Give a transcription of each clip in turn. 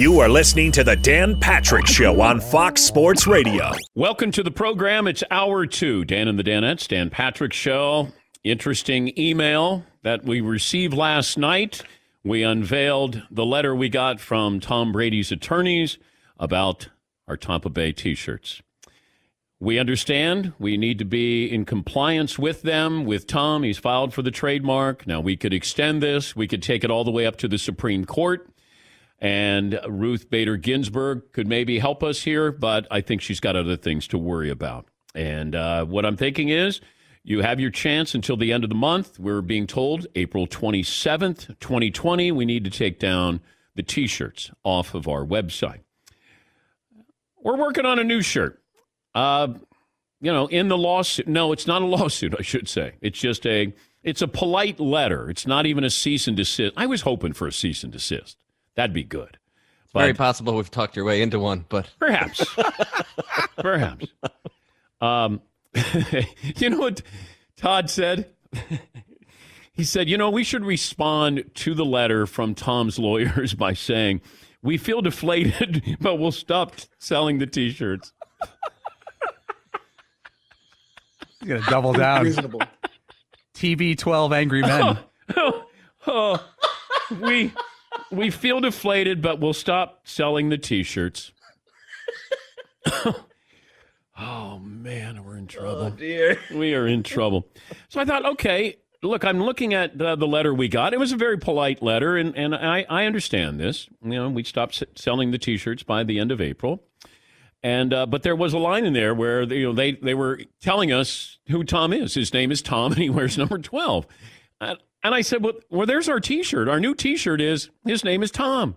You are listening to the Dan Patrick Show on Fox Sports Radio. Welcome to the program. It's hour two. Dan and the Danettes, Dan Patrick Show. Interesting email that we received last night. We unveiled the letter we got from Tom Brady's attorneys about our Tampa Bay t shirts. We understand we need to be in compliance with them, with Tom. He's filed for the trademark. Now, we could extend this, we could take it all the way up to the Supreme Court. And Ruth Bader Ginsburg could maybe help us here, but I think she's got other things to worry about. And uh, what I'm thinking is you have your chance until the end of the month. We're being told April 27th, 2020, we need to take down the t shirts off of our website. We're working on a new shirt. Uh, you know, in the lawsuit. No, it's not a lawsuit, I should say. It's just a. It's a polite letter. It's not even a cease and desist. I was hoping for a cease and desist. That'd be good. But Very possible we've talked your way into one, but perhaps, perhaps. Um, you know what Todd said? he said, "You know, we should respond to the letter from Tom's lawyers by saying." We feel deflated, but we'll stop selling the T-shirts. He's gonna double down. Reasonable. TB twelve angry men. Oh, oh, we we feel deflated, but we'll stop selling the T-shirts. oh man, we're in trouble. Oh dear, we are in trouble. So I thought, okay, look, I'm looking at the, the letter we got. It was a very polite letter, and and I I understand this. You know, we stopped selling the T-shirts by the end of April. And uh, but there was a line in there where you know they they were telling us who Tom is. His name is Tom, and he wears number twelve. And I said, well, well, there's our t shirt. Our new t shirt is his name is Tom.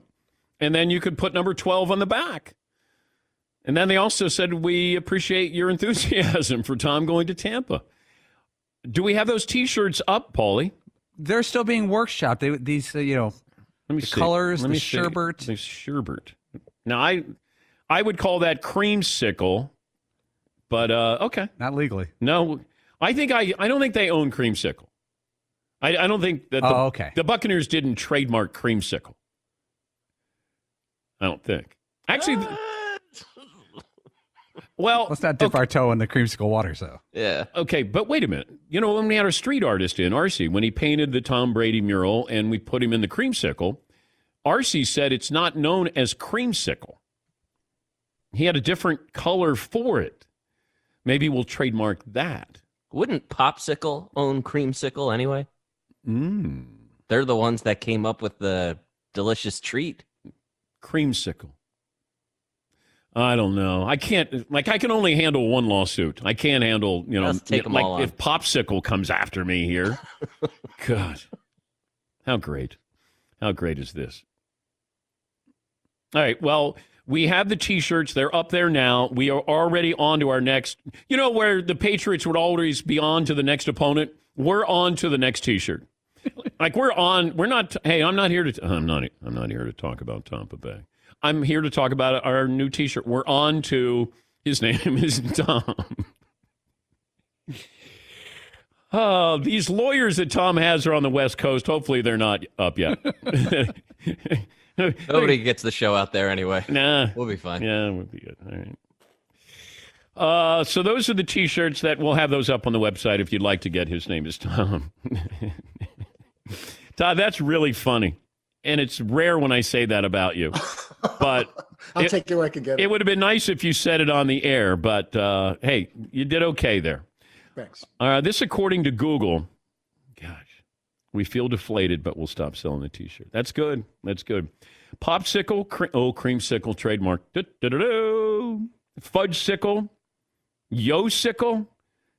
And then you could put number 12 on the back. And then they also said, we appreciate your enthusiasm for Tom going to Tampa. Do we have those t shirts up, Paulie? They're still being workshopped. They, these, uh, you know, Let me the see. colors, Let the me see. The sherbet. Now, I, I would call that creamsicle, but uh, okay. Not legally. No, I think I, I don't think they own creamsicle. I, I don't think that the, Oh, okay. the Buccaneers didn't trademark creamsicle. I don't think. Actually, th- well, Let's not dip okay, our toe in the creamsicle water, so. yeah. okay, but wait a minute. You know, when we had our street artist in, RC, when he painted the Tom Brady mural and we put him in the creamsicle, RC said it's not known as creamsicle. He had a different color for it. Maybe we'll trademark that. Wouldn't Popsicle own Creamsicle anyway? Mm. They're the ones that came up with the delicious treat. Creamsicle. I don't know. I can't. Like, I can only handle one lawsuit. I can't handle. You know, take 'em like all if Popsicle comes after me here. God, how great! How great is this? All right. Well, we have the T-shirts. They're up there now. We are already on to our next. You know where the Patriots would always be on to the next opponent. We're on to the next T-shirt. Like we're on. We're not. Hey, I'm not here to. I'm not. I'm not here to talk about Tampa Bay. I'm here to talk about our new T-shirt. We're on to. His name is Tom. Oh, these lawyers that Tom has are on the West Coast. Hopefully, they're not up yet. Nobody gets the show out there anyway. Nah, We'll be fine. yeah, we'll be good. All right. Uh, so those are the T-shirts that we'll have those up on the website if you'd like to get. His name is Tom. Todd, that's really funny, and it's rare when I say that about you. But I'll it, take it where I can get it. it would have been nice if you said it on the air. But uh, hey, you did okay there. Thanks. Uh, this, according to Google, gosh, we feel deflated, but we'll stop selling the T-shirt. That's good. That's good. Popsicle, cre- oh, creamsicle trademark. Du-du-du-du. Fudgesicle, Yo-sicle.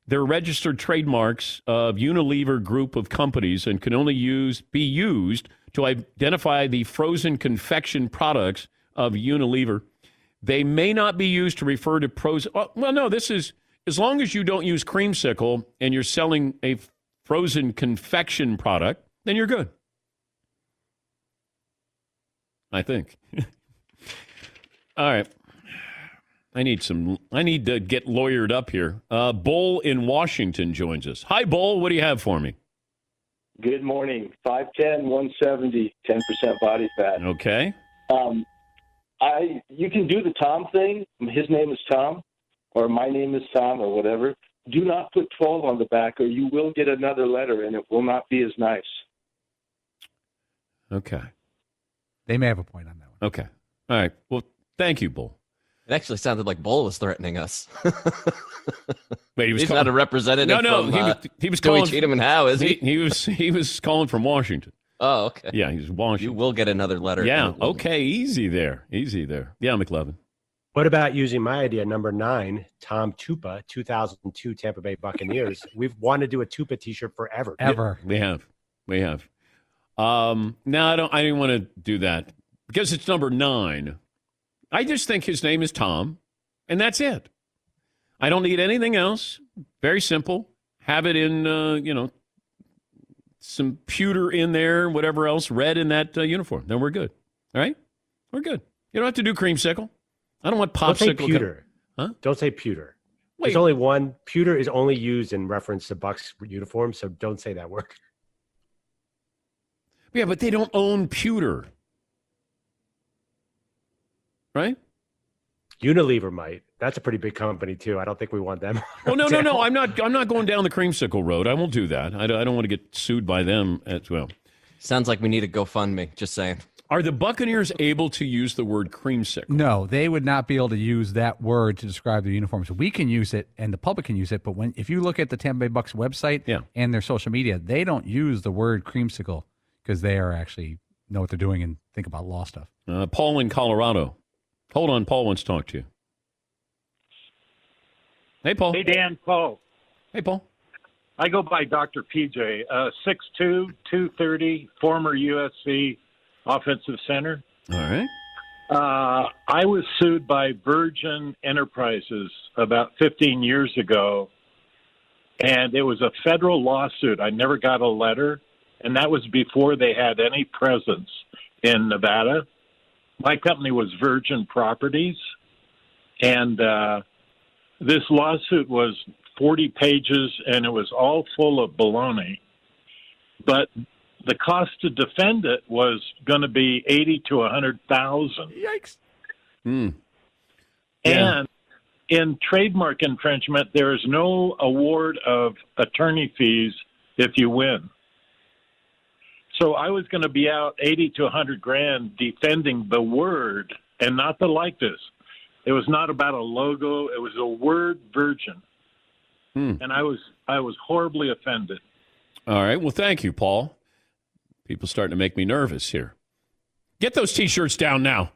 They're registered trademarks of Unilever group of companies and can only use be used to identify the frozen confection products of Unilever. They may not be used to refer to pros. Oh, well, no, this is as long as you don't use creamsicle and you're selling a frozen confection product, then you're good. I think. All right. I need some. I need to get lawyered up here. Uh, Bull in Washington joins us. Hi, Bull. What do you have for me? Good morning. 5'10", 170, 10% body fat. Okay. Um, I you can do the Tom thing. His name is Tom, or my name is Tom, or whatever. Do not put 12 on the back, or you will get another letter, and it will not be as nice. Okay. They may have a point on that one. Okay. All right. Well, thank you, Bull. It actually sounded like Bull was threatening us. Wait, he was He's call- not a representative. No, no, from, he uh, was he was Dewey calling Cheatham and Howe, is he, he? he was he was calling from Washington. Oh, okay. Yeah, he's Washington. You will get another letter. Yeah. Okay. Easy there. Easy there. Yeah, McLovin. What about using my idea, number nine, Tom Tupa, 2002 Tampa Bay Buccaneers? We've wanted to do a Tupa T-shirt forever. Ever. We have. We have. Um, no, I don't. I didn't want to do that because it's number nine. I just think his name is Tom, and that's it. I don't need anything else. Very simple. Have it in, uh, you know, some pewter in there, whatever else, red in that uh, uniform. Then we're good. All right, we're good. You don't have to do creamsicle. I don't want popsicle. Don't say pewter. Huh? Don't say pewter. Wait. There's only one. Pewter is only used in reference to Bucks uniform, so don't say that word. Yeah, but they don't own pewter, right? Unilever might. That's a pretty big company too. I don't think we want them. Oh no, no, no! I'm not. I'm not going down the creamsicle road. I won't do that. I don't, I don't want to get sued by them as well. Sounds like we need a GoFundMe. Just saying. Are the Buccaneers able to use the word creamsicle? No, they would not be able to use that word to describe their uniforms. We can use it, and the public can use it. But when if you look at the Tampa Bay Bucks website Yeah. and their social media, they don't use the word creamsicle because they are actually know what they're doing and think about law stuff. Uh, Paul in Colorado. Hold on, Paul wants to talk to you. Hey, Paul. Hey, Dan, Paul. Hey, Paul. I go by Dr. PJ, uh, 6'2", 230, former USC offensive center. All right. Uh, I was sued by Virgin Enterprises about 15 years ago, and it was a federal lawsuit. I never got a letter, and that was before they had any presence in Nevada. My company was Virgin Properties, and uh, this lawsuit was 40 pages, and it was all full of baloney. But the cost to defend it was going to be 80 to 100,000. Yikes! Hmm. Yeah. And in trademark infringement, there is no award of attorney fees if you win. So I was going to be out 80 to 100 grand defending the word and not the likeness. It was not about a logo, it was a word virgin. Hmm. and I was I was horribly offended. All right. Well, thank you, Paul. People starting to make me nervous here. Get those T-shirts down now.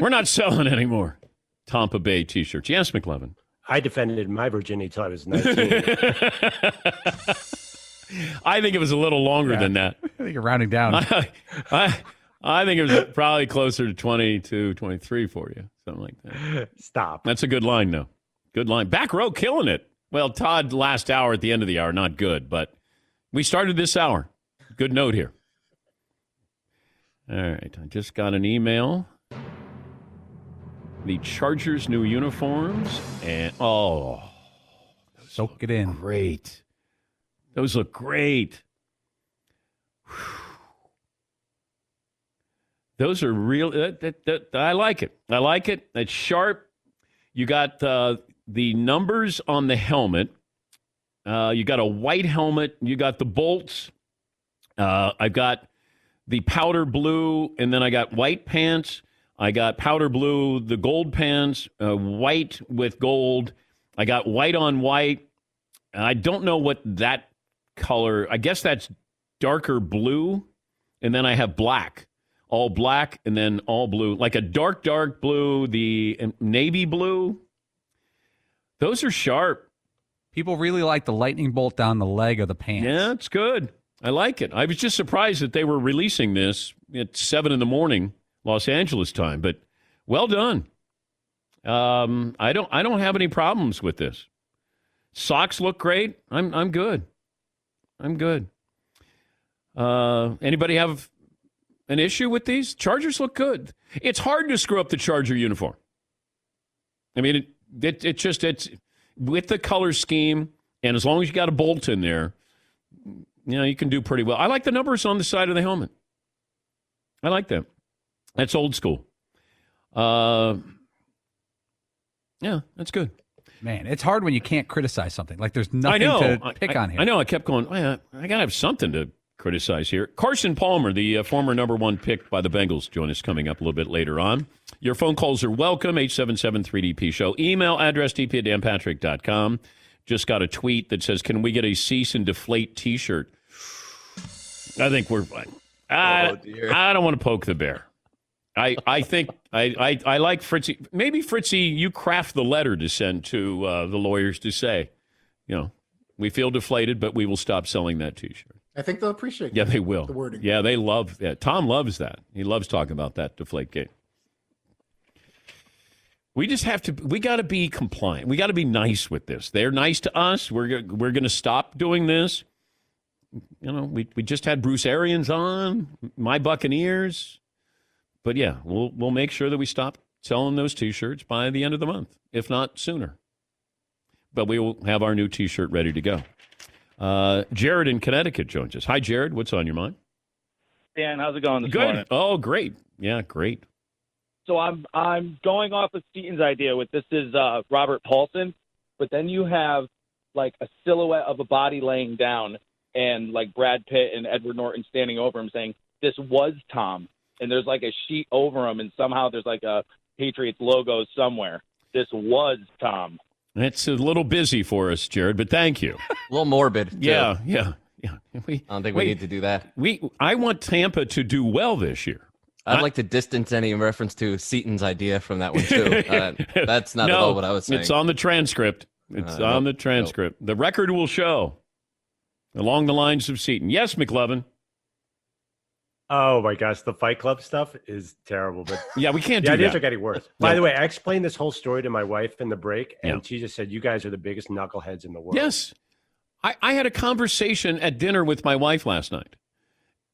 We're not selling anymore. Tampa Bay T-shirts. Yes, McLovin. I defended my virginity until I was 19. I think it was a little longer Yeah. than that. I think you're rounding down. I, I, I think it was probably closer to 22, 23 for you, something like that. Stop. That's a good line, though. Good line. Back row killing it. Well, Todd, last hour at the end of the hour, not good, but we started this hour. Good note here. All right. I just got an email. The Chargers' new uniforms. And, oh, Soak it in. great. Those look great. Those are real. That, that, that, I like it. I like it. It's sharp. You got uh, the numbers on the helmet. Uh, you got a white helmet. You got the bolts. Uh, I've got the powder blue, and then I got white pants. I got powder blue, the gold pants, uh, white with gold. I got white on white. I don't know what that color. I guess that's darker blue, and then I have black, all black, and then all blue, like a dark, dark blue, the um, navy blue. Those are sharp. People really like the lightning bolt down the leg of the pants. Yeah, it's good. I like it. I was just surprised that they were releasing this at seven in the morning, Los Angeles time. But well done. Um, I don't. I don't have any problems with this. Socks look great. I'm. I'm good. I'm good. Uh, anybody have an issue with these? Chargers look good. It's hard to screw up the Charger uniform. I mean, it. It, it just it's with the color scheme, and as long as you got a bolt in there, you know, you can do pretty well. I like the numbers on the side of the helmet. I like that. That's old school. Uh, yeah, that's good. Man, it's hard when you can't criticize something. Like there's I nothing know. to pick I, on here. I know. I kept going. "Oh, I, I got to have something to criticize here. Carson Palmer, the uh, former number one pick by the Bengals, join us coming up a little bit later on. Your phone calls are welcome. 877-3DP show. Email address dp at danpatrick.com. Just got a tweet that says, "Can we get a cease and deflate T-shirt?" I think we're. I, Oh, I don't want to poke the bear. I, I think I, I, I like Fritzy. Maybe Fritzy, you craft the letter to send to uh, the lawyers to say, you know, we feel deflated, but we will stop selling that T-shirt. I think they'll appreciate. It. Yeah, they will. The wording. Yeah, they love that. Tom loves that. He loves talking about that deflate gate. We just have to. We got to be compliant. We got to be nice with this. They're nice to us. We're we're going to stop doing this. You know, we we just had Bruce Arians on my Buccaneers, but yeah, we'll we'll make sure that we stop selling those T-shirts by the end of the month, if not sooner. But we will have our new T-shirt ready to go. Uh, Jared in Connecticut joins us. Hi, Jared. What's on your mind? Dan, how's it going this Good. morning? Oh, great. Yeah, great. So I'm I'm going off of Seton's idea with this is uh, Robert Paulson, but then you have like a silhouette of a body laying down, and like Brad Pitt and Edward Norton standing over him saying, "This was Tom," and there's like a sheet over him, and somehow there's like a Patriots logo somewhere. This was Tom. It's a little busy for us, Jared, but thank you. A little morbid. too. Yeah, yeah, yeah. We, I don't think we need to do that. We, I want Tampa to do well this year. I'd like to distance any reference to Seton's idea from that one too. Uh, that's not no, at all what I was saying. It's on the transcript. It's Uh, on nope, the transcript. The record will show along the lines of Seton. Yes, McLovin. Oh my gosh, the Fight Club stuff is terrible. But Yeah, we can't the do ideas that. are getting worse. By Yeah. the way, I explained this whole story to my wife in the break, and Yeah. she just said, "You guys are the biggest knuckleheads in the world." Yes. I, I had a conversation at dinner with my wife last night,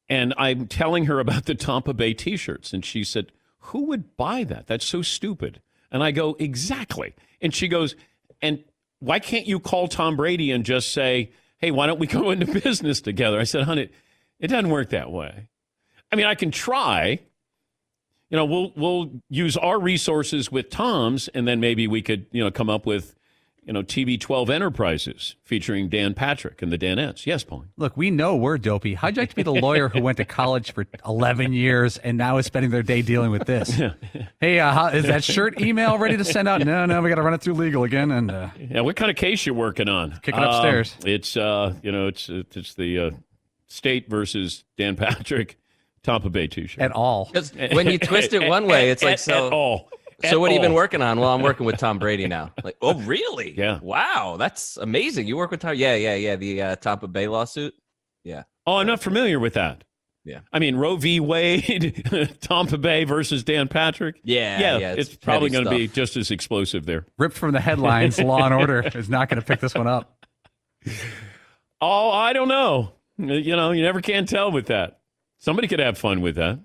and I'm telling her about the Tampa Bay t shirts. And she said, Who would buy that? That's so stupid. And I go, Exactly. And she goes, And why can't you call Tom Brady and just say, Hey, why don't we go into business together? I said, Honey, it doesn't work that way. I mean, I can try. You know, we'll we'll use our resources with Tom's, and then maybe we could, you know, come up with you know, TB12 Enterprises featuring Dan Patrick and the Danettes. Yes, Paul. Look, we know we're dopey. How'd you like to be the lawyer who went to college for 11 years and now is spending their day dealing with this? hey, uh, how, is that shirt email ready to send out? No, no, we got to run it through legal again. And uh, Yeah, what kind of case you're working on? Kick it upstairs. Um, it's uh, you know, it's it's the uh, state versus Dan Patrick Tampa Bay T-shirt. at all. 'Cause when you twist it one way, it's like At- so. at all. So At what have you been working on? Well, I'm working with Tom Brady now. Like, oh, really? Yeah. Wow, that's amazing. You work with Tom? Yeah, yeah, yeah. The uh, Tampa Bay lawsuit. Yeah. Oh, I'm not familiar with that. Yeah. I mean, Roe v. Wade, Tampa Bay versus Dan Patrick. Yeah, yeah, yeah, it's, it's probably going to be just as explosive there. Ripped from the headlines, Law and Order is not going to pick this one up. Oh, I don't know. You know, you never can tell with that. Somebody could have fun with that.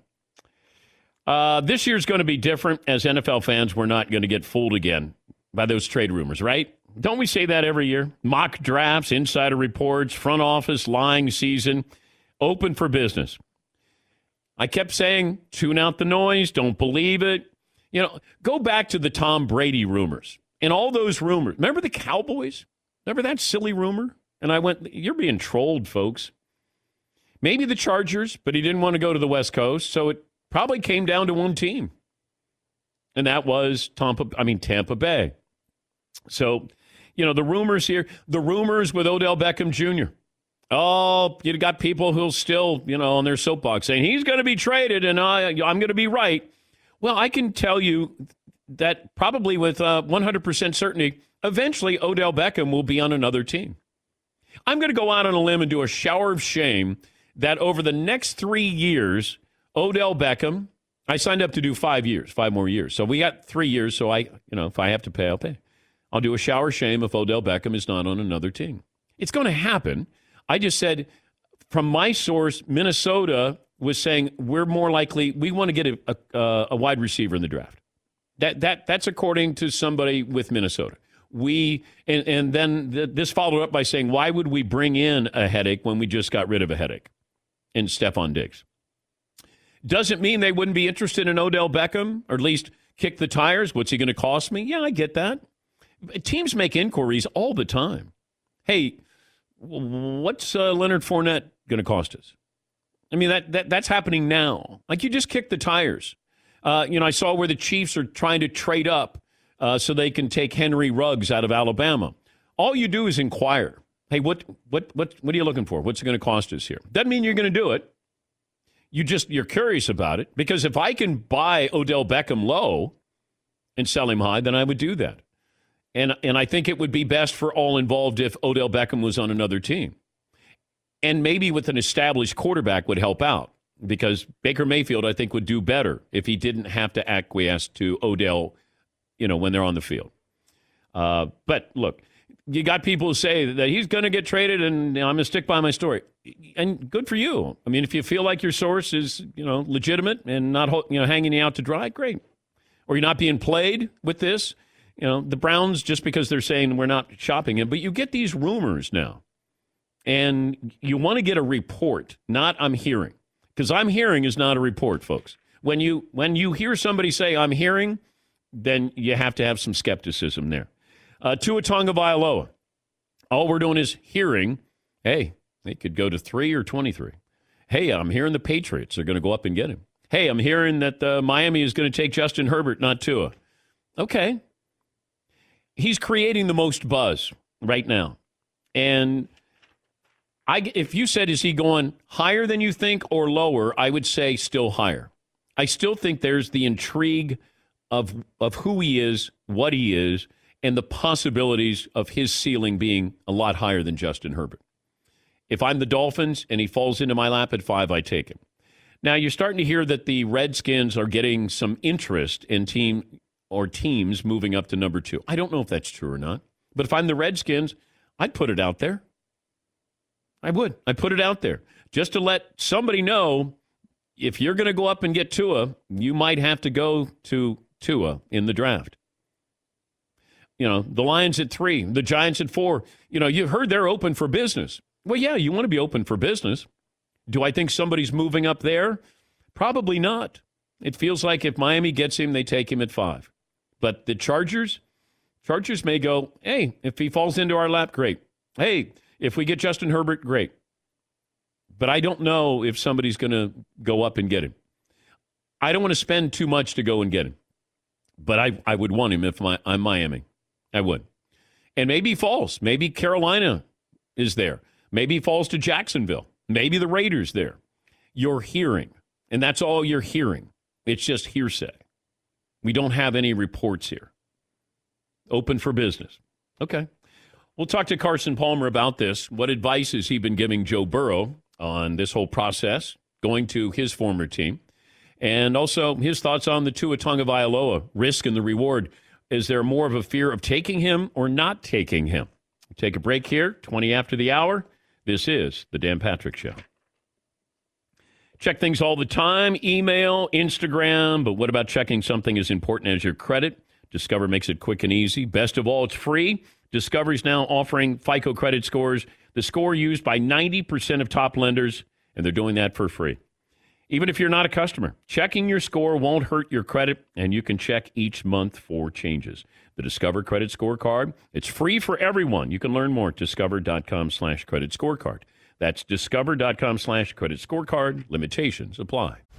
Uh, this year's going to be different. As NFL fans, we're not going to get fooled again by those trade rumors, right? Don't we say that every year? Mock drafts, insider reports, front office lying season, open for business. I kept saying, tune out the noise, don't believe it. You know, go back to the Tom Brady rumors and all those rumors. Remember the Cowboys? Remember that silly rumor? And I went, you're being trolled, folks. Maybe the Chargers, but he didn't want to go to the West Coast, so it probably came down to one team. And that was Tampa, I mean Tampa Bay. So, you know, the rumors here, the rumors with Odell Beckham Jr. Oh, you got people who'll still, you know, on their soapbox saying he's going to be traded and I, I'm going to be right. Well, I can tell you that probably with uh, 100% certainty, eventually Odell Beckham will be on another team. I'm going to go out on a limb and do a shower of shame that over the next three years, Odell Beckham, I signed up to do five years, five more years. So we got three years. So I, you know, if I have to pay, I'll pay. I'll do a shower shame if Odell Beckham is not on another team. It's going to happen. I just said from my source, Minnesota was saying we're more likely we want to get a, a, uh, a wide receiver in the draft. That that that's according to somebody with Minnesota. We and and then th- this followed up by saying why would we bring in a headache when we just got rid of a headache in Stefon Diggs? Doesn't mean they wouldn't be interested in Odell Beckham or at least kick the tires. What's he going to cost me? Yeah, I get that. Teams make inquiries all the time. Hey, what's uh, Leonard Fournette going to cost us? I mean, that, that that's happening now. Like you just kick the tires. Uh, you know, I saw where the Chiefs are trying to trade up uh, so they can take Henry Ruggs out of Alabama. All you do is inquire. Hey, what what what what are you looking for? What's it going to cost us here? Doesn't mean you're going to do it. You just you're curious about it because if I can buy Odell Beckham low and sell him high, then I would do that. And and I think it would be best for all involved if Odell Beckham was on another team. And maybe with an established quarterback would help out because Baker Mayfield I think would do better if he didn't have to acquiesce to Odell, you know, when they're on the field. Uh, but look, you got people who say that he's going to get traded, and I'm going to stick by my story. And good for you. I mean, if you feel like your source is, you know, legitimate and not, you know, hanging you out to dry, great. Or you're not being played with this. You know, the Browns just because they're saying we're not shopping him, but you get these rumors now, and you want to get a report, not I'm hearing, because I'm hearing is not a report, folks. When you when you hear somebody say I'm hearing, then you have to have some skepticism there. Uh, Tua Tagovailoa. All we're doing is hearing. Hey, they could go to three or twenty-three. Hey, I'm hearing the Patriots are going to go up and get him. Hey, I'm hearing that uh, Miami is going to take Justin Herbert, not Tua. Okay, he's creating the most buzz right now, and I, if you said is he going higher than you think or lower, I would say still higher. I still think there's the intrigue of of who he is, what he is, and the possibilities of his ceiling being a lot higher than Justin Herbert. If I'm the Dolphins and he falls into my lap at five, I take him. Now you're starting to hear that the Redskins are getting some interest in team or teams moving up to number two. I don't know if that's true or not, but if I'm the Redskins, I'd put it out there. I would. I put it out there just to let somebody know if you're going to go up and get Tua, you might have to go to Tua in the draft. You know, the Lions at three, the Giants at four. You know, you've heard they're open for business. Well, yeah, you want to be open for business. Do I think somebody's moving up there? Probably not. It feels like if Miami gets him, they take him at five. But the Chargers, Chargers may go, hey, if he falls into our lap, great. Hey, if we get Justin Herbert, great. But I don't know if somebody's going to go up and get him. I don't want to spend too much to go and get him. But I, I would want him if my, I'm Miami. I would. And maybe falls. Maybe Carolina is there. Maybe falls to Jacksonville. Maybe the Raiders there. You're hearing, and that's all you're hearing. It's just hearsay. We don't have any reports here. Open for business. Okay. We'll talk to Carson Palmer about this. What advice has he been giving Joe Burrow on this whole process, going to his former team? And also his thoughts on the Tua Tagovailoa risk and the reward. Is there more of a fear of taking him or not taking him? We'll take a break here, 20 after the hour. This is the Dan Patrick Show. Check things all the time email, Instagram, but what about checking something as important as your credit? Discover makes it quick and easy. Best of all, it's free. Discover is now offering FICO credit scores, the score used by 90% of top lenders, and they're doing that for free. Even if you're not a customer, checking your score won't hurt your credit, and you can check each month for changes. The Discover Credit Scorecard, it's free for everyone. You can learn more at discover.com slash credit scorecard. That's discover.com slash credit scorecard. Limitations apply.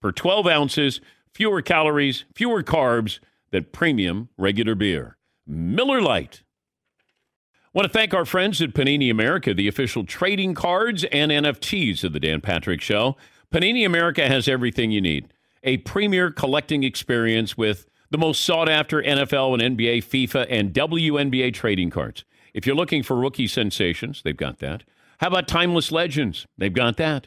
per 12 ounces, fewer calories, fewer carbs than premium regular beer. Miller Lite. Want to thank our friends at Panini America, the official trading cards and NFTs of the Dan Patrick Show. Panini America has everything you need a premier collecting experience with the most sought after NFL and NBA, FIFA, and WNBA trading cards. If you're looking for rookie sensations, they've got that. How about timeless legends? They've got that.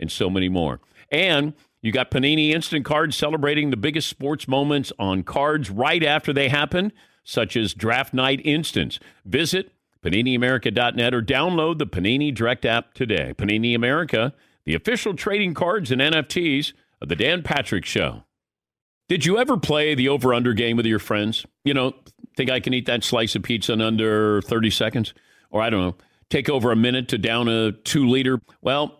and so many more. And you got Panini Instant Cards celebrating the biggest sports moments on cards right after they happen, such as Draft Night Instance. Visit PaniniAmerica.net or download the Panini Direct app today. Panini America, the official trading cards and NFTs of the Dan Patrick Show. Did you ever play the over under game with your friends? You know, think I can eat that slice of pizza in under 30 seconds? Or I don't know, take over a minute to down a two liter? Well,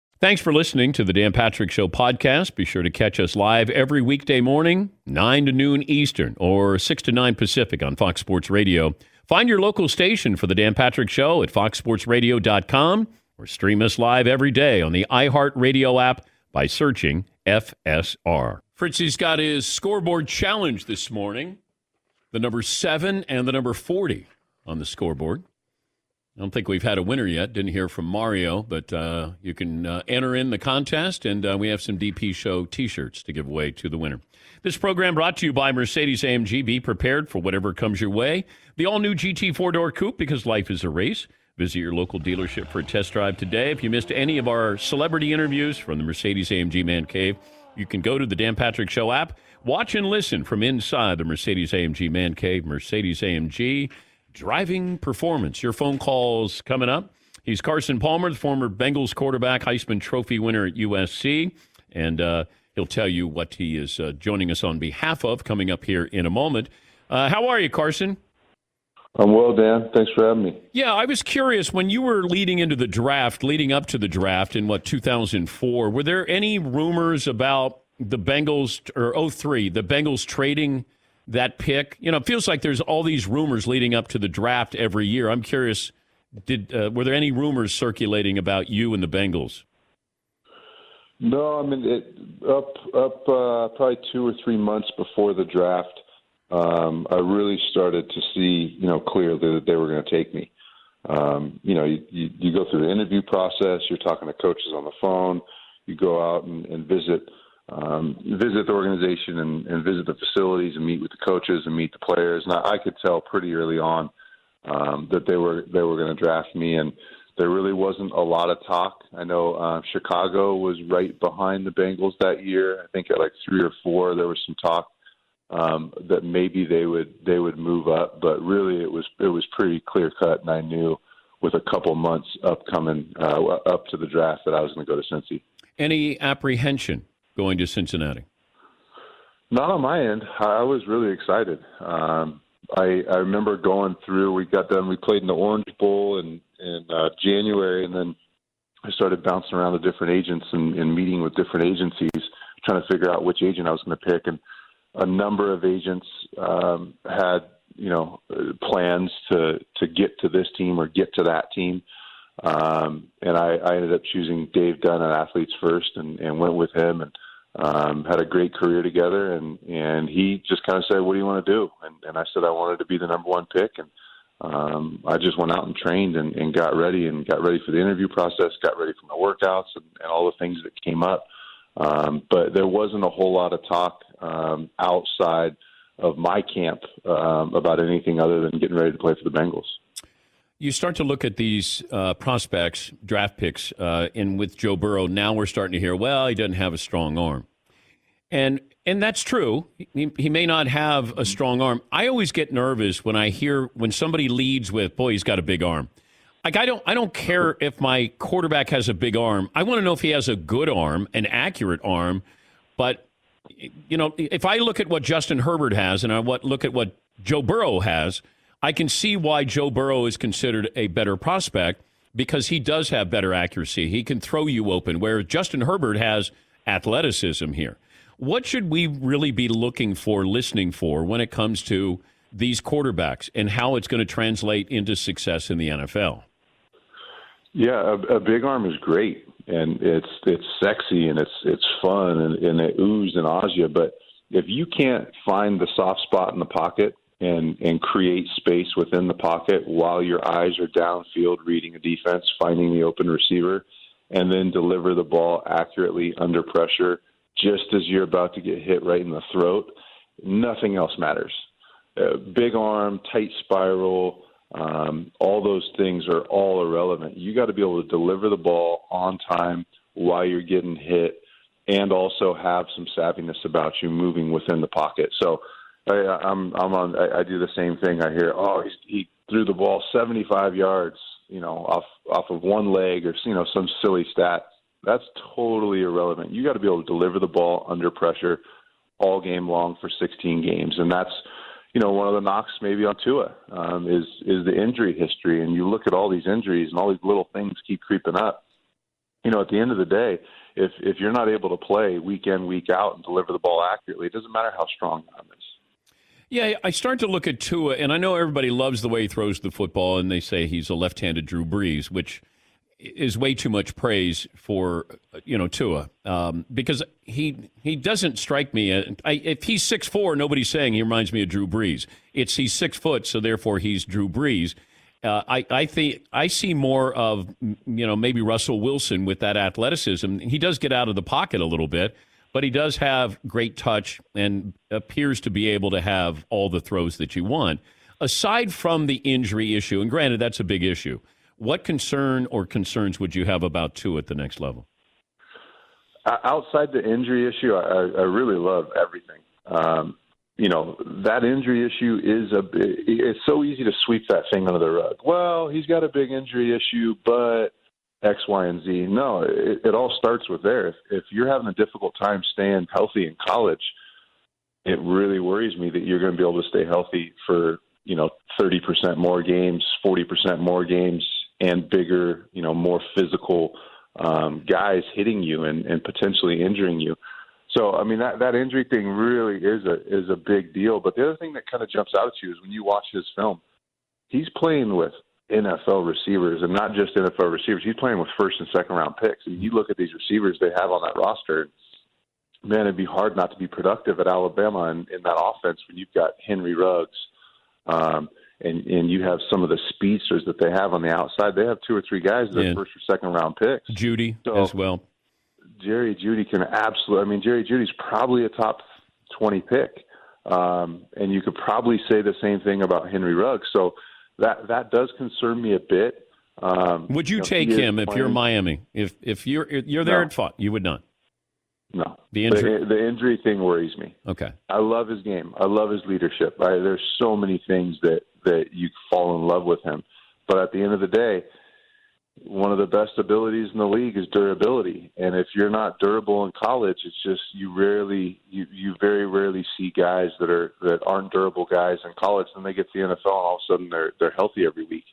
Thanks for listening to the Dan Patrick Show podcast. Be sure to catch us live every weekday morning, 9 to noon Eastern or 6 to 9 Pacific on Fox Sports Radio. Find your local station for the Dan Patrick Show at foxsportsradio.com or stream us live every day on the iHeartRadio app by searching FSR. Fritzy's got his scoreboard challenge this morning. The number 7 and the number 40 on the scoreboard. I don't think we've had a winner yet. Didn't hear from Mario, but uh, you can uh, enter in the contest, and uh, we have some DP Show t shirts to give away to the winner. This program brought to you by Mercedes AMG. Be prepared for whatever comes your way. The all new GT four door coupe, because life is a race. Visit your local dealership for a test drive today. If you missed any of our celebrity interviews from the Mercedes AMG Man Cave, you can go to the Dan Patrick Show app, watch and listen from inside the Mercedes AMG Man Cave, Mercedes AMG driving performance. Your phone calls coming up. He's Carson Palmer, the former Bengals quarterback, Heisman Trophy winner at USC, and uh, he'll tell you what he is uh, joining us on behalf of coming up here in a moment. Uh, how are you, Carson? I'm well, Dan. Thanks for having me. Yeah, I was curious when you were leading into the draft, leading up to the draft in what 2004. Were there any rumors about the Bengals or 03, the Bengals trading? That pick? You know, it feels like there's all these rumors leading up to the draft every year. I'm curious, did uh, were there any rumors circulating about you and the Bengals? No, I mean it, up up uh, probably two or three months before the draft, um, I really started to see you know clearly that they were going to take me. Um, you know, you, you, you go through the interview process. You're talking to coaches on the phone. You go out and, and visit um, visit the organization and, and visit the facilities and meet with the coaches and meet the players. And I, I could tell pretty early on um, that they were they were going to draft me, and there really wasn't a lot of talk. I know uh, Chicago was right behind the Bengals that year. I think at like three or four, there was some talk um, that maybe they would they would move up, but really it was it was pretty clear cut, and I knew with a couple months upcoming uh, up to the draft that I was going to go to Cincy. Any apprehension going to Cincinnati? Not on my end. I was really excited. Um, I, I remember going through. We got done. We played in the Orange Bowl in in uh, January, and then I started bouncing around the different agents and, and meeting with different agencies, trying to figure out which agent I was going to pick. And a number of agents um, had you know plans to to get to this team or get to that team. Um, and I, I ended up choosing Dave Dunn at Athletes First and, and went with him and um, had a great career together. And, and he just kind of said, What do you want to do? And, and I said, I wanted to be the number one pick. And um, I just went out and trained and, and got ready and got ready for the interview process, got ready for my workouts and, and all the things that came up. Um, but there wasn't a whole lot of talk um, outside of my camp um, about anything other than getting ready to play for the Bengals you start to look at these uh, prospects, draft picks, uh, and with Joe Burrow, now we're starting to hear, well, he doesn't have a strong arm, and and that's true. He, he may not have a strong arm. I always get nervous when I hear when somebody leads with, boy, he's got a big arm. Like I don't I don't care if my quarterback has a big arm. I want to know if he has a good arm, an accurate arm. But you know, if I look at what Justin Herbert has and I what look at what Joe Burrow has I can see why Joe Burrow is considered a better prospect because he does have better accuracy. He can throw you open, where Justin Herbert has athleticism here. What should we really be looking for, listening for, when it comes to these quarterbacks and how it's going to translate into success in the NFL? Yeah, a, a big arm is great, and it's it's sexy and it's it's fun and, and it oozes and ahs but if you can't find the soft spot in the pocket and and create space within the pocket while your eyes are downfield reading a defense, finding the open receiver, and then deliver the ball accurately under pressure, just as you're about to get hit right in the throat, nothing else matters. Uh, big arm, tight spiral, um, all those things are all irrelevant. You got to be able to deliver the ball on time while you're getting hit, and also have some savviness about you moving within the pocket. So I, I'm I'm on. I, I do the same thing. I hear, oh, he, he threw the ball 75 yards, you know, off off of one leg, or you know, some silly stat. That's totally irrelevant. You got to be able to deliver the ball under pressure all game long for 16 games, and that's you know, one of the knocks maybe on Tua um, is is the injury history, and you look at all these injuries and all these little things keep creeping up. You know, at the end of the day, if if you're not able to play week in week out and deliver the ball accurately, it doesn't matter how strong arm is. Yeah, I start to look at Tua, and I know everybody loves the way he throws the football, and they say he's a left-handed Drew Brees, which is way too much praise for you know Tua um, because he he doesn't strike me. I, if he's six four, nobody's saying he reminds me of Drew Brees. It's he's six foot, so therefore he's Drew Brees. Uh, I I think I see more of you know maybe Russell Wilson with that athleticism. He does get out of the pocket a little bit, but he does have great touch and appears to be able to have all the throws that you want. Aside from the injury issue, and granted that's a big issue what concern or concerns would you have about Tua at the next level? Outside the injury issue, I, I really love everything. Um, you know that injury issue is a. It's so easy to sweep that thing under the rug. Well, he's got a big injury issue, but X, Y, and Z. No, it, it all starts with there. If, if you're having a difficult time staying healthy in college, it really worries me that you're going to be able to stay healthy for you know 30% more games, 40% more games and bigger, you know, more physical um, guys hitting you and, and potentially injuring you. So, I mean, that that injury thing really is a is a big deal. But the other thing that kind of jumps out at you is when you watch his film, he's playing with NFL receivers and not just NFL receivers. He's playing with first and second round picks. And you look at these receivers they have on that roster. Man, it'd be hard not to be productive at Alabama in, in that offense when you've got Henry Ruggs, um, and and you have some of the speedsters that they have on the outside. They have two or three guys that yeah. are first or second round picks. Jeudy so, as well. Jerry Jeudy can absolutely. I mean, Jerry Jeudy's probably a top twenty pick, um, and you could probably say the same thing about Henry Ruggs. So that that does concern me a bit. Um, would you, you know, take him if you're Miami? If if you're you're there no. at fought, you would not. No, the injury the, the, injury thing worries me. Okay, I love his game. I love his leadership. I, there's so many things that that you fall in love with him. But at the end of the day, one of the best abilities in the league is durability. And if you're not durable in college, it's just you rarely you you very rarely see guys that are that aren't durable guys in college. Then they get to the NFL and all of a sudden they're they're healthy every week.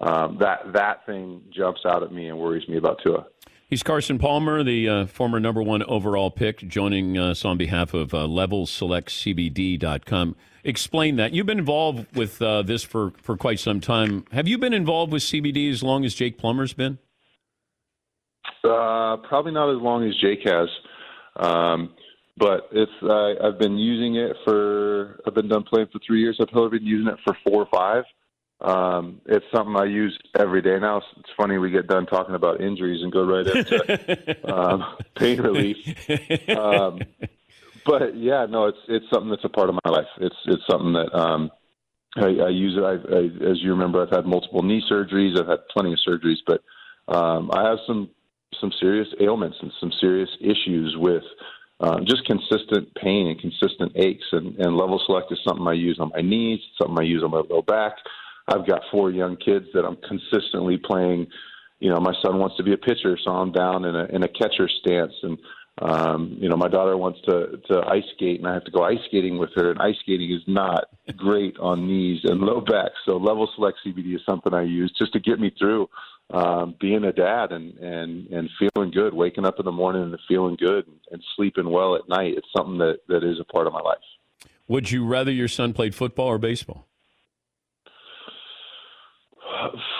Um, that that thing jumps out at me and worries me about Tua. He's Carson Palmer, the uh, former number one overall pick, joining us on behalf of uh, LevelSelectCBD.com. Explain that. You've been involved with uh, this for, for quite some time. Have you been involved with CBD as long as Jake Plummer's been? Uh, probably not as long as Jake has. Um, but it's I've been using it for I've been done playing for three years. I've probably been using it for four or five. Um, it's something I use every day now. It's funny we get done talking about injuries and go right into um, pain relief. Um, but yeah, no, it's it's something that's a part of my life. It's it's something that um, I, I use it. I, I, as you remember, I've had multiple knee surgeries. I've had plenty of surgeries, but um, I have some some serious ailments and some serious issues with uh, just consistent pain and consistent aches. And, and Level Select is something I use on my knees, something I use on my low back. I've got four young kids that I'm consistently playing. You know, my son wants to be a pitcher, so I'm down in a in a catcher stance, and um, you know, my daughter wants to to ice skate, and I have to go ice skating with her. And ice skating is not great on knees and low back. So Level Select CBD is something I use just to get me through um, being a dad and and and feeling good, waking up in the morning and feeling good, and, sleeping well at night. It's something that that is a part of my life. Would you rather your son played football or baseball?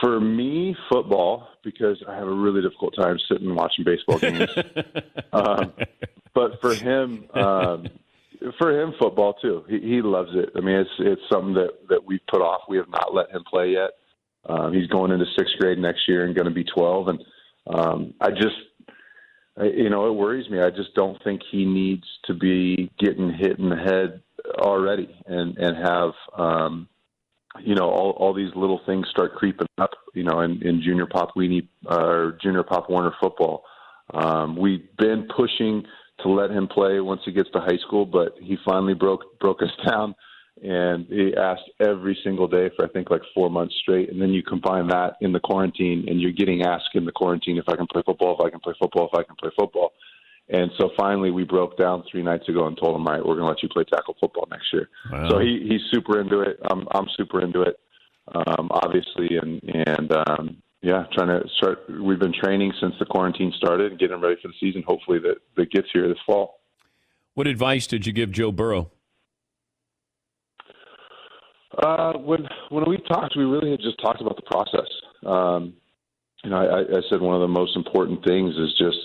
For me, football because I have a really difficult time sitting and watching baseball games. um, but for him, um, for him, football too. He, he loves it. I mean, it's it's something that that we've put off. We have not let him play yet. Um, he's going into sixth grade next year and going to be twelve. And um, I just, I, you know, it worries me. I just don't think he needs to be getting hit in the head already and and have um, you know all all these little things start creeping up. You know, in, in junior pop weenie uh, or junior pop Warner football, um, we've been pushing to let him play once he gets to high school, but he finally broke broke us down and he asked every single day for I think like four months straight. And then you combine that in the quarantine, and you're getting asked in the quarantine if I can play football, if I can play football, if I can play football. And so finally, we broke down three nights ago and told him, "All right, we're going to let you play tackle football next year." Wow. So he, he's super into it. I'm I'm super into it, um, obviously, and and um, yeah, trying to start. We've been training since the quarantine started and getting ready for the season. Hopefully, that that gets here this fall. What advice did you give Joe Burrow? Uh, when when we talked, we really had just talked about the process. Um, you know, I, I said one of the most important things is just,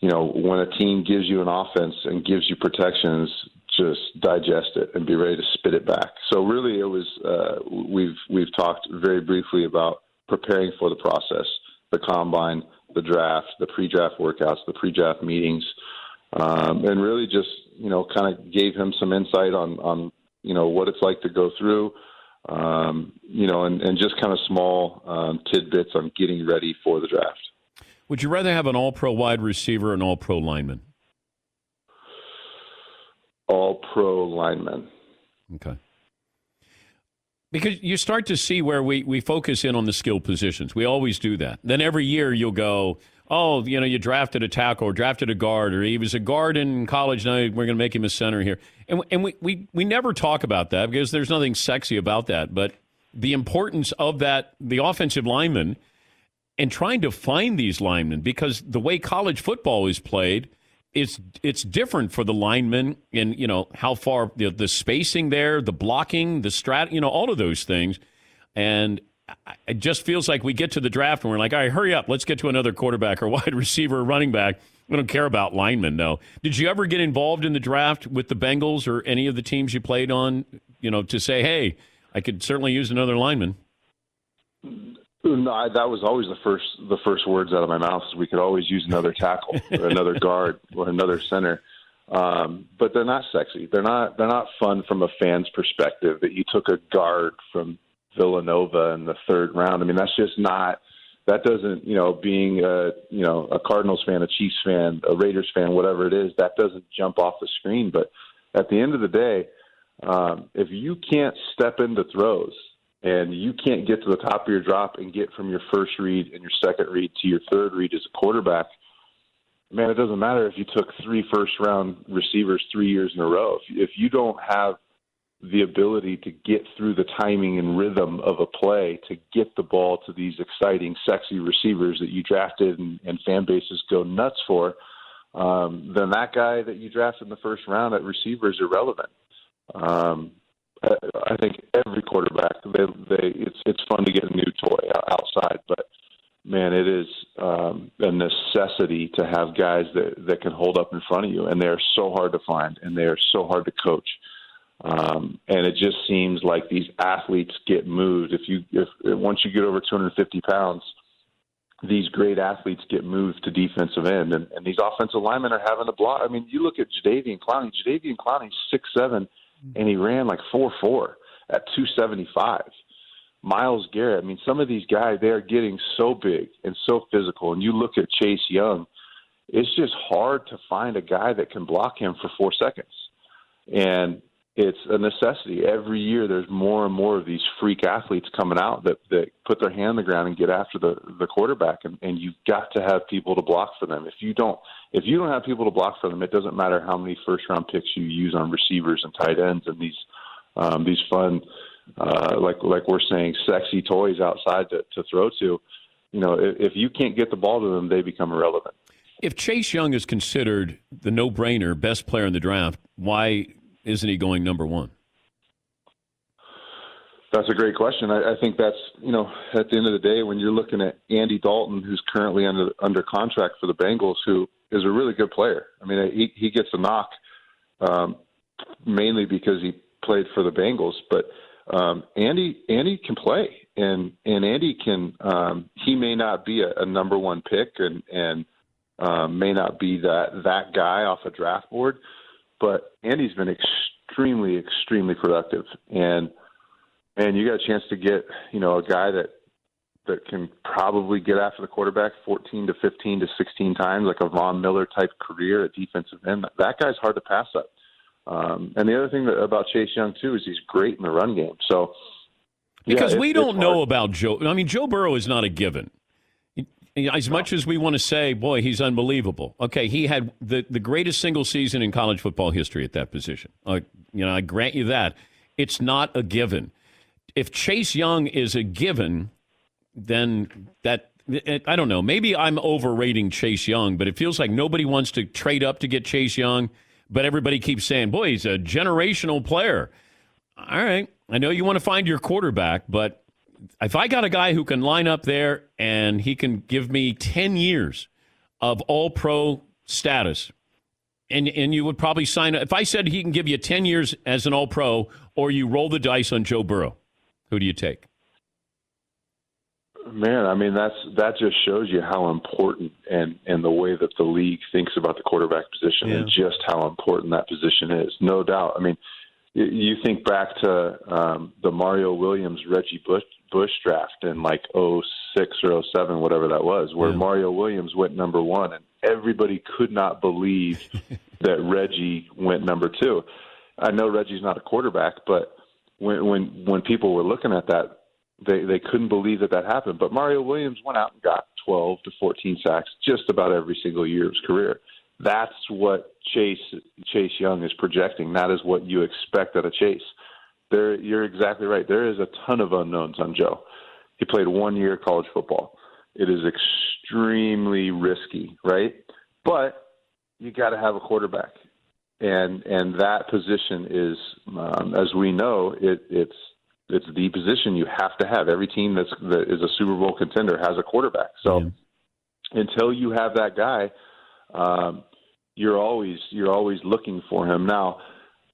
you know, when a team gives you an offense and gives you protections, just digest it and be ready to spit it back. So really, it was uh, we've we've talked very briefly about preparing for the process, the combine, the draft, the pre-draft workouts, the pre-draft meetings, um, and really just you know kind of gave him some insight on on you know what it's like to go through, um, you know, and, and just kind of small um, tidbits on getting ready for the draft. Would you rather have an all pro wide receiver or an all pro lineman? All pro lineman. Okay. Because you start to see where we, we focus in on the skill positions. We always do that. Then every year you'll go, oh, you know, you drafted a tackle or drafted a guard, or he was a guard in college. Now we're going to make him a center here. And, and we, we, we never talk about that because there's nothing sexy about that. But the importance of that, the offensive lineman, and trying to find these linemen because the way college football is played, it's it's different for the linemen and you know how far the, the spacing there, the blocking, the strat, you know all of those things, and it just feels like we get to the draft and we're like, all right, hurry up, let's get to another quarterback or wide receiver or running back. We don't care about linemen, no. Did you ever get involved in the draft with the Bengals or any of the teams you played on? You know, to say, hey, I could certainly use another lineman. No, I, that was always the first the first words out of my mouth. Is we could always use another tackle or another guard or another center, um, but they're not sexy. They're not they're not fun from a fan's perspective. That you took a guard from Villanova in the third round. I mean, that's just not. That doesn't, you know, being a you know a Cardinals fan, a Chiefs fan, a Raiders fan, whatever it is, that doesn't jump off the screen. But at the end of the day, um, if you can't step into throws and you can't get to the top of your drop and get from your first read and your second read to your third read as a quarterback, man, it doesn't matter if you took three first round receivers three years in a row. If, if you don't have the ability to get through the timing and rhythm of a play to get the ball to these exciting, sexy receivers that you drafted and, and fan bases go nuts for, um, then that guy that you drafted in the first round at receiver is irrelevant. Um, I, think every quarterback they they it's it's fun to get a new toy outside, but man, it is um, a necessity to have guys that that can hold up in front of you, and they are so hard to find, and they are so hard to coach. Um, and it just seems like these athletes get moved. If you if once you get over 250 pounds, these great athletes get moved to defensive end, and, and these offensive linemen are having to block. I mean, you look at Jadeveon Clowney. Jadeveon Clowney's six seven, Mm-hmm. and he ran like four four at 275. Myles Garrett. I mean, some of these guys they are getting so big and so physical. And you look at Chase Young, it's just hard to find a guy that can block him for four seconds. And it's a necessity. Every year, there's more and more of these freak athletes coming out that that put their hand on the ground and get after the the quarterback, and, and you've got to have people to block for them. If you don't, if you don't have people to block for them, it doesn't matter how many first round picks you use on receivers and tight ends and these um, these fun, uh, like like we're saying, sexy toys outside to, to throw to. You know, if, if you can't get the ball to them, they become irrelevant. If Chase Young is considered the no brainer best player in the draft, why isn't he going number one? That's a great question. I, I think that's you know at the end of the day when you're looking at Andy Dalton, who's currently under under contract for the Bengals, who is a really good player. I mean, he he gets a knock. Um, mainly because he played for the Bengals. But um, Andy Andy can play, and and Andy can. Um, he may not be a, a number one pick, and and um, may not be that that guy off a draft board, but Andy's been extremely extremely productive, and and you got a chance to get you know a guy that that can probably get after the quarterback 14 to 15 to 16 times, like a Von Miller type career at defensive end. That guy's hard to pass up. Um, and the other thing that, about Chase Young too is he's great in the run game. So because yeah, we don't know about Joe. I mean, Joe Burrow is not a given. As much as we want to say, boy, he's unbelievable. Okay, he had the, the greatest single season in college football history at that position. Uh, you know, I grant you that. It's not a given. If Chase Young is a given, then that I don't know. Maybe I'm overrating Chase Young, but it feels like nobody wants to trade up to get Chase Young, but everybody keeps saying, "Boy, he's a generational player." All right, I know you want to find your quarterback, but if I got a guy who can line up there and he can give me 10 years of all pro status, and and you would probably sign up. if I said he can give you 10 years as an all pro or you roll the dice on Joe Burrow, who do you take? Man, I mean that's that just shows you how important and and the way that the league thinks about the quarterback position yeah. and just how important that position is. No doubt. I mean, you think back to um, the Mario Williams Reggie Bush Bush draft in like 06 or 07, whatever that was, where yeah. Mario Williams went number one, and everybody could not believe that Reggie went number two. I know Reggie's not a quarterback, but when when when people were looking at that, they they couldn't believe that that happened. But Mario Williams went out and got 12 to 14 sacks just about every single year of his career. That's what Chase Chase Young is projecting. That is what you expect out of Chase. There, you're exactly right. There is a ton of unknowns on Joe. He played one year college football. It is extremely risky, right? But you got to have a quarterback, and and that position is, um, as we know, it, it's it's the position you have to have. Every team that's that is a Super Bowl contender has a quarterback. So yeah. until you have that guy, um, you're always you're always looking for him. Now,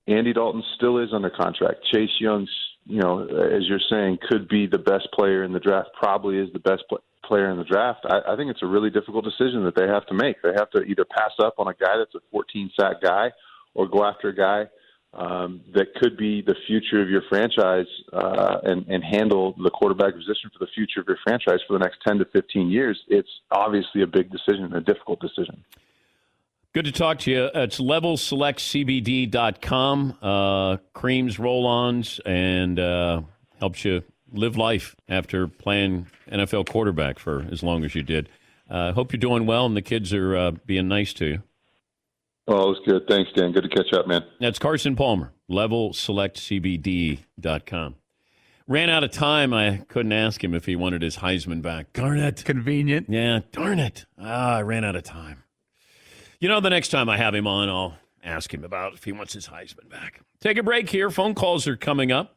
Andy Dalton still is under contract. Chase Young's, you know, as you're saying, could be the best player in the draft. Probably is the best pl- player in the draft. I, I think it's a really difficult decision that they have to make. They have to either pass up on a guy that's a 14 sack guy, or go after a guy um, that could be the future of your franchise uh, and, and handle the quarterback position for the future of your franchise for the next 10 to 15 years, it's obviously a big decision, a difficult decision. Good to talk to you. It's levelselectcbd.com. Uh, creams, roll ons, and uh, helps you live life after playing NFL quarterback for as long as you did. I uh, hope you're doing well and the kids are uh, being nice to you. Oh, it's good. Thanks, Dan. Good to catch up, man. That's Carson Palmer, levelselectcbd.com. Ran out of time. I couldn't ask him if he wanted his Heisman back. Darn it. Convenient. Yeah, darn it. Ah, I ran out of time. You know, the next time I have him on, I'll ask him about if he wants his Heisman back. Take a break here. Phone calls are coming up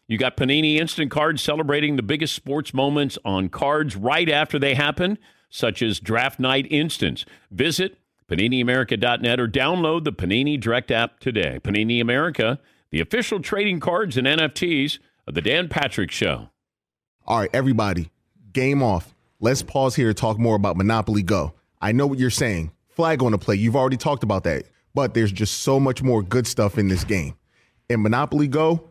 you got Panini Instant Cards celebrating the biggest sports moments on cards right after they happen, such as Draft Night Instants. Visit PaniniAmerica.net or download the Panini Direct app today. Panini America, the official trading cards and NFTs of the Dan Patrick Show. All right, everybody, game off. Let's pause here to talk more about Monopoly Go. I know what you're saying. Flag on the play. You've already talked about that. But there's just so much more good stuff in this game. In Monopoly Go,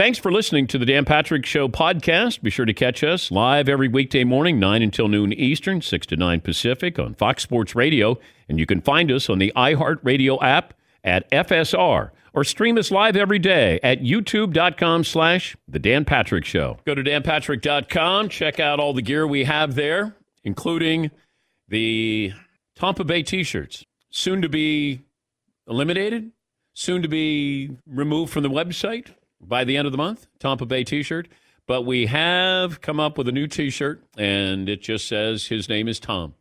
Thanks for listening to the Dan Patrick Show podcast. Be sure to catch us live every weekday morning, 9 until noon Eastern, 6 to 9 Pacific on Fox Sports Radio. And you can find us on the iHeartRadio app at FSR or stream us live every day at youtube.com slash The Dan Patrick Show. Go to danpatrick.com, check out all the gear we have there, including the Tampa Bay t-shirts, soon to be eliminated, soon to be removed from the website by the end of the month, Tampa Bay t-shirt. But we have come up with a new t-shirt, and it just says his name is Tom.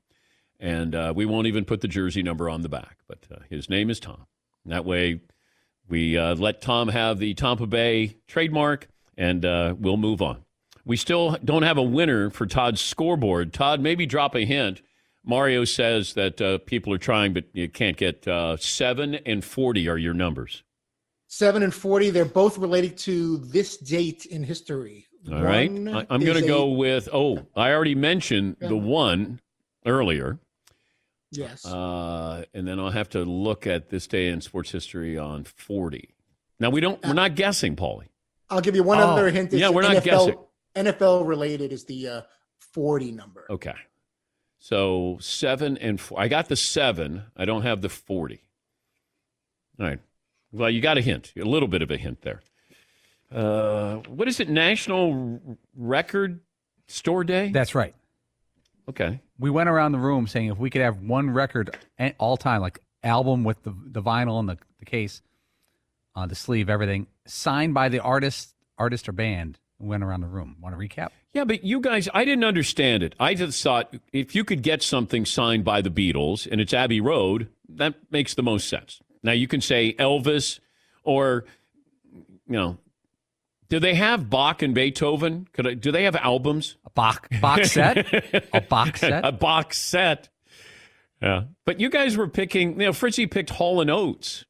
And uh, we won't even put the jersey number on the back, but uh, his name is Tom. And that way, we uh, let Tom have the Tampa Bay trademark, and uh, we'll move on. We still don't have a winner for Todd's scoreboard. Todd, maybe drop a hint. Mario says that uh, people are trying, but you can't get uh, seven and forty are your numbers. Seven and forty. They're both related to this date in history. All right, One I, I'm going to a- go with. Oh, I already mentioned the one earlier. Yes. Uh, and then I'll have to look at this day in sports history on 40. Now we don't. We're not guessing, Paulie. I'll give you one Oh. other hint. It's Yeah, we're not NFL, guessing. NFL related is the uh, forty number. Okay. So seven and four. I got the seven. I don't have the 40. All right. Well, you got a hint, a little bit of a hint there. Uh, what is it? National Record Store Day? That's right. Okay. We went around the room saying if we could have one record all time, like album with the, the vinyl and the, the case, uh, the sleeve, everything, signed by the artist, artist or band. We went around the room. Want to recap? Yeah, but you guys, I didn't understand it. I just thought if you could get something signed by the Beatles and it's Abbey Road, that makes the most sense. Now you can say Elvis or, you know, do they have Bach and Beethoven? Could I, do they have albums? A Bach box set? a box set? a box set. Yeah, but you guys were picking. You know, Fritzy picked Hall and Oates.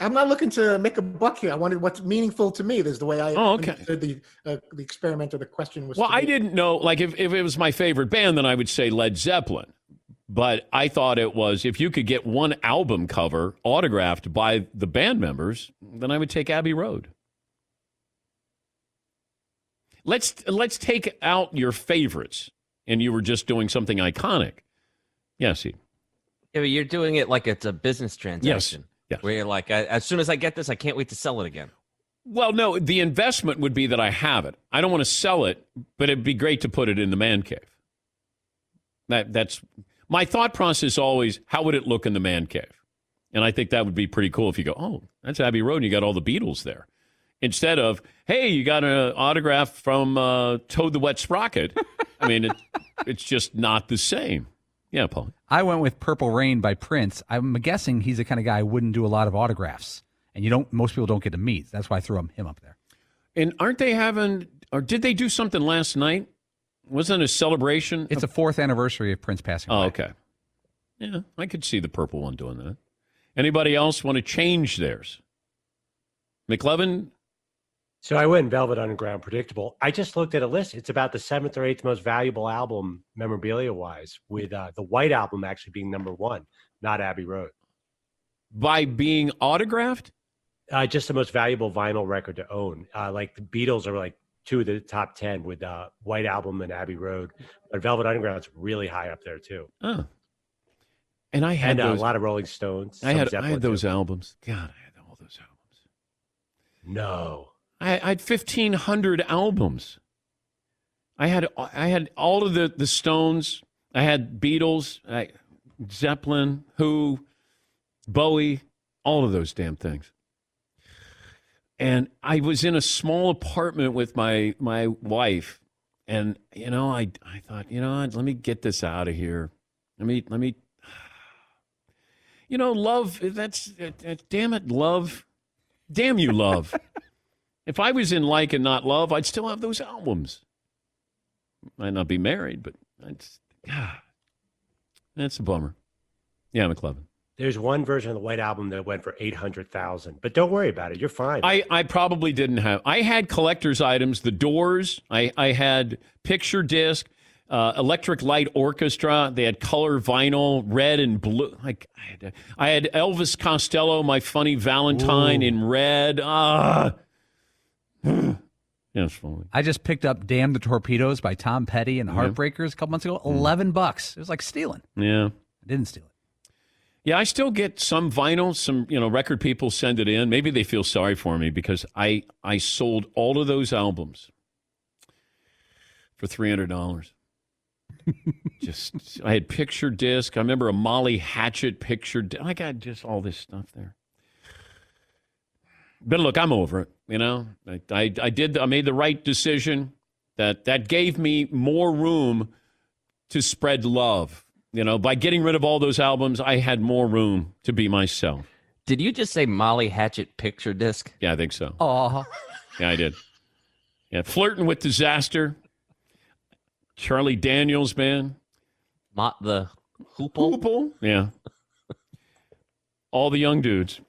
I'm not looking to make a buck here. I wanted what's meaningful to me. There's the way I Oh, okay. the uh, the experiment or the question was. Well, I didn't know. Like, if, if it was my favorite band, then I would say Led Zeppelin. But I thought it was if you could get one album cover autographed by the band members, then I would take Abbey Road. Let's let's take out your favorites, and you were just doing something iconic. Yeah, see. Yeah, but you're doing it like it's a business transaction. Yes. yes. Where you're like, I, as soon as I get this, I can't wait to sell it again. Well, no, the investment would be that I have it. I don't want to sell it, but it'd be great to put it in the man cave. That that's my thought process always, how would it look in the man cave? And I think that would be pretty cool if you go, oh, that's Abbey Road and you got all the Beatles there. Instead of, hey, you got an autograph from uh, Toad the Wet Sprocket. I mean, it, it's just not the same. Yeah, Paul. I went with Purple Rain by Prince. I'm guessing he's the kind of guy who wouldn't do a lot of autographs, and you don't. Most people don't get to meet. That's why I threw him up there. And aren't they having, or did they do something last night? Wasn't it a celebration? It's a fourth anniversary of Prince passing Oh, away. okay. Yeah, I could see the purple one doing that. Anybody else want to change theirs? McLovin? So I went Velvet Underground, predictable. I just looked at a list. It's about the seventh or eighth most valuable album memorabilia wise, with uh, the White Album actually being number one, not Abbey Road. By being autographed? Uh, just the most valuable vinyl record to own. Uh, like the Beatles are like two of the top ten with uh, White Album and Abbey Road, but Velvet Underground's really high up there too. Oh. And I had and, uh, a lot of Rolling Stones. I had I had those too. albums. God, I had all those albums. No. I, I had fifteen hundred albums. I had I had all of the the Stones. I had Beatles, I, Zeppelin, Who, Bowie, all of those damn things. And I was in a small apartment with my my wife, and you know I I thought you know let me get this out of here. Let me let me. You know, love. That's uh, uh, damn it, love. Damn you, love. If I was in like and not love, I'd still have those albums. Might not be married, but that's ah, that's a bummer. Yeah, McLovin. There's one version of the White Album that went for eight hundred thousand, but don't worry about it. You're fine. I, I probably didn't have. I had collector's items, the Doors. I, I had picture disc, uh, Electric Light Orchestra. They had color vinyl, red and blue. Like I had, I had Elvis Costello, my funny Valentine Ooh. in red. Ah, yeah, it's funny. I just picked up "Damn the Torpedoes" by Tom Petty and Yeah. Heartbreakers a couple months ago. Eleven bucks. It was like stealing. Yeah. I didn't steal it. Yeah, I still get some vinyl. Some you know record people send it in. Maybe they feel sorry for me because I I sold all of those albums for three hundred dollars. just I had picture disc. I remember a Molly Hatchet picture. I got just all this stuff there. But look, I'm over it. You know, I, I I did. I made the right decision. That that gave me more room to spread love. You know, by getting rid of all those albums, I had more room to be myself. Did you just say Molly Hatchet picture disc? Yeah, I think so. Oh, Yeah, I did. Yeah, flirting with disaster. Charlie Daniels, man. Mott the Hoople. Hoople. Yeah. All the young dudes.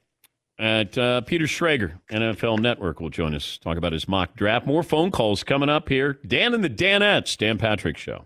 At uh, Peter Schrager, NFL Network, will join us talk about his mock draft. More phone calls coming up here. Dan and the Danettes, Dan Patrick Show.